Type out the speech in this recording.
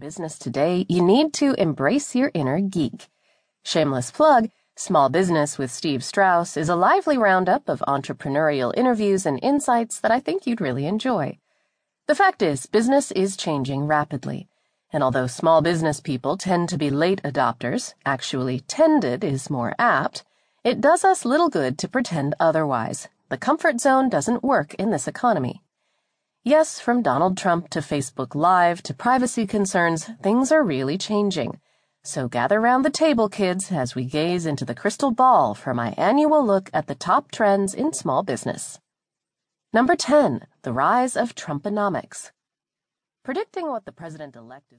business today, you need to embrace your inner geek. Shameless plug Small Business with Steve Strauss is a lively roundup of entrepreneurial interviews and insights that I think you'd really enjoy. The fact is, business is changing rapidly. And although small business people tend to be late adopters, actually, tended is more apt, it does us little good to pretend otherwise. The comfort zone doesn't work in this economy. Yes, from Donald Trump to Facebook Live to privacy concerns, things are really changing. So gather round the table, kids, as we gaze into the crystal ball for my annual look at the top trends in small business. Number 10, the rise of Trumponomics. Predicting what the president elect is